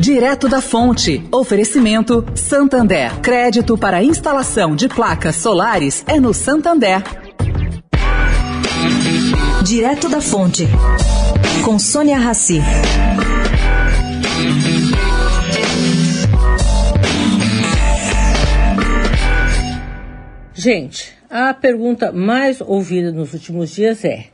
Direto da Fonte. Oferecimento Santander. Crédito para instalação de placas solares é no Santander. Direto da Fonte. Com Sônia Rassi. Gente, a pergunta mais ouvida nos últimos dias é: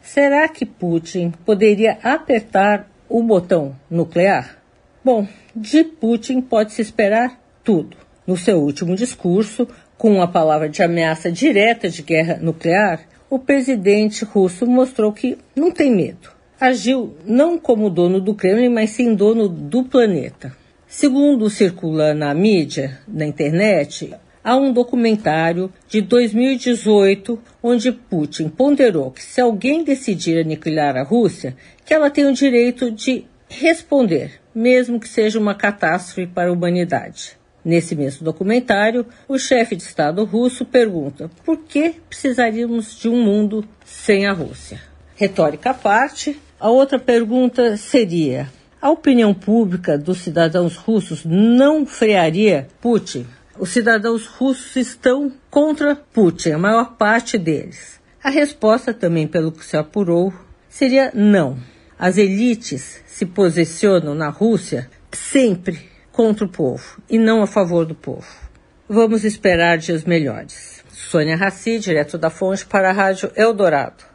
será que Putin poderia apertar o botão nuclear? Bom, de Putin pode-se esperar tudo. No seu último discurso, com a palavra de ameaça direta de guerra nuclear, o presidente russo mostrou que não tem medo. Agiu não como dono do Kremlin, mas sim dono do planeta. Segundo circula na mídia, na internet, há um documentário de 2018 onde Putin ponderou que se alguém decidir aniquilar a Rússia, que ela tem o direito de responder, mesmo que seja uma catástrofe para a humanidade. Nesse mesmo documentário, o chefe de Estado russo pergunta por que precisaríamos de um mundo sem a Rússia. Retórica à parte, a outra pergunta seria: a opinião pública dos cidadãos russos não frearia Putin? Os cidadãos russos estão contra Putin, a maior parte deles. A resposta, também pelo que se apurou, seria não. As elites se posicionam na Rússia sempre contra o povo e não a favor do povo. Vamos esperar dias melhores. Sônia Raci, direto da Fonte, para a Rádio Eldorado.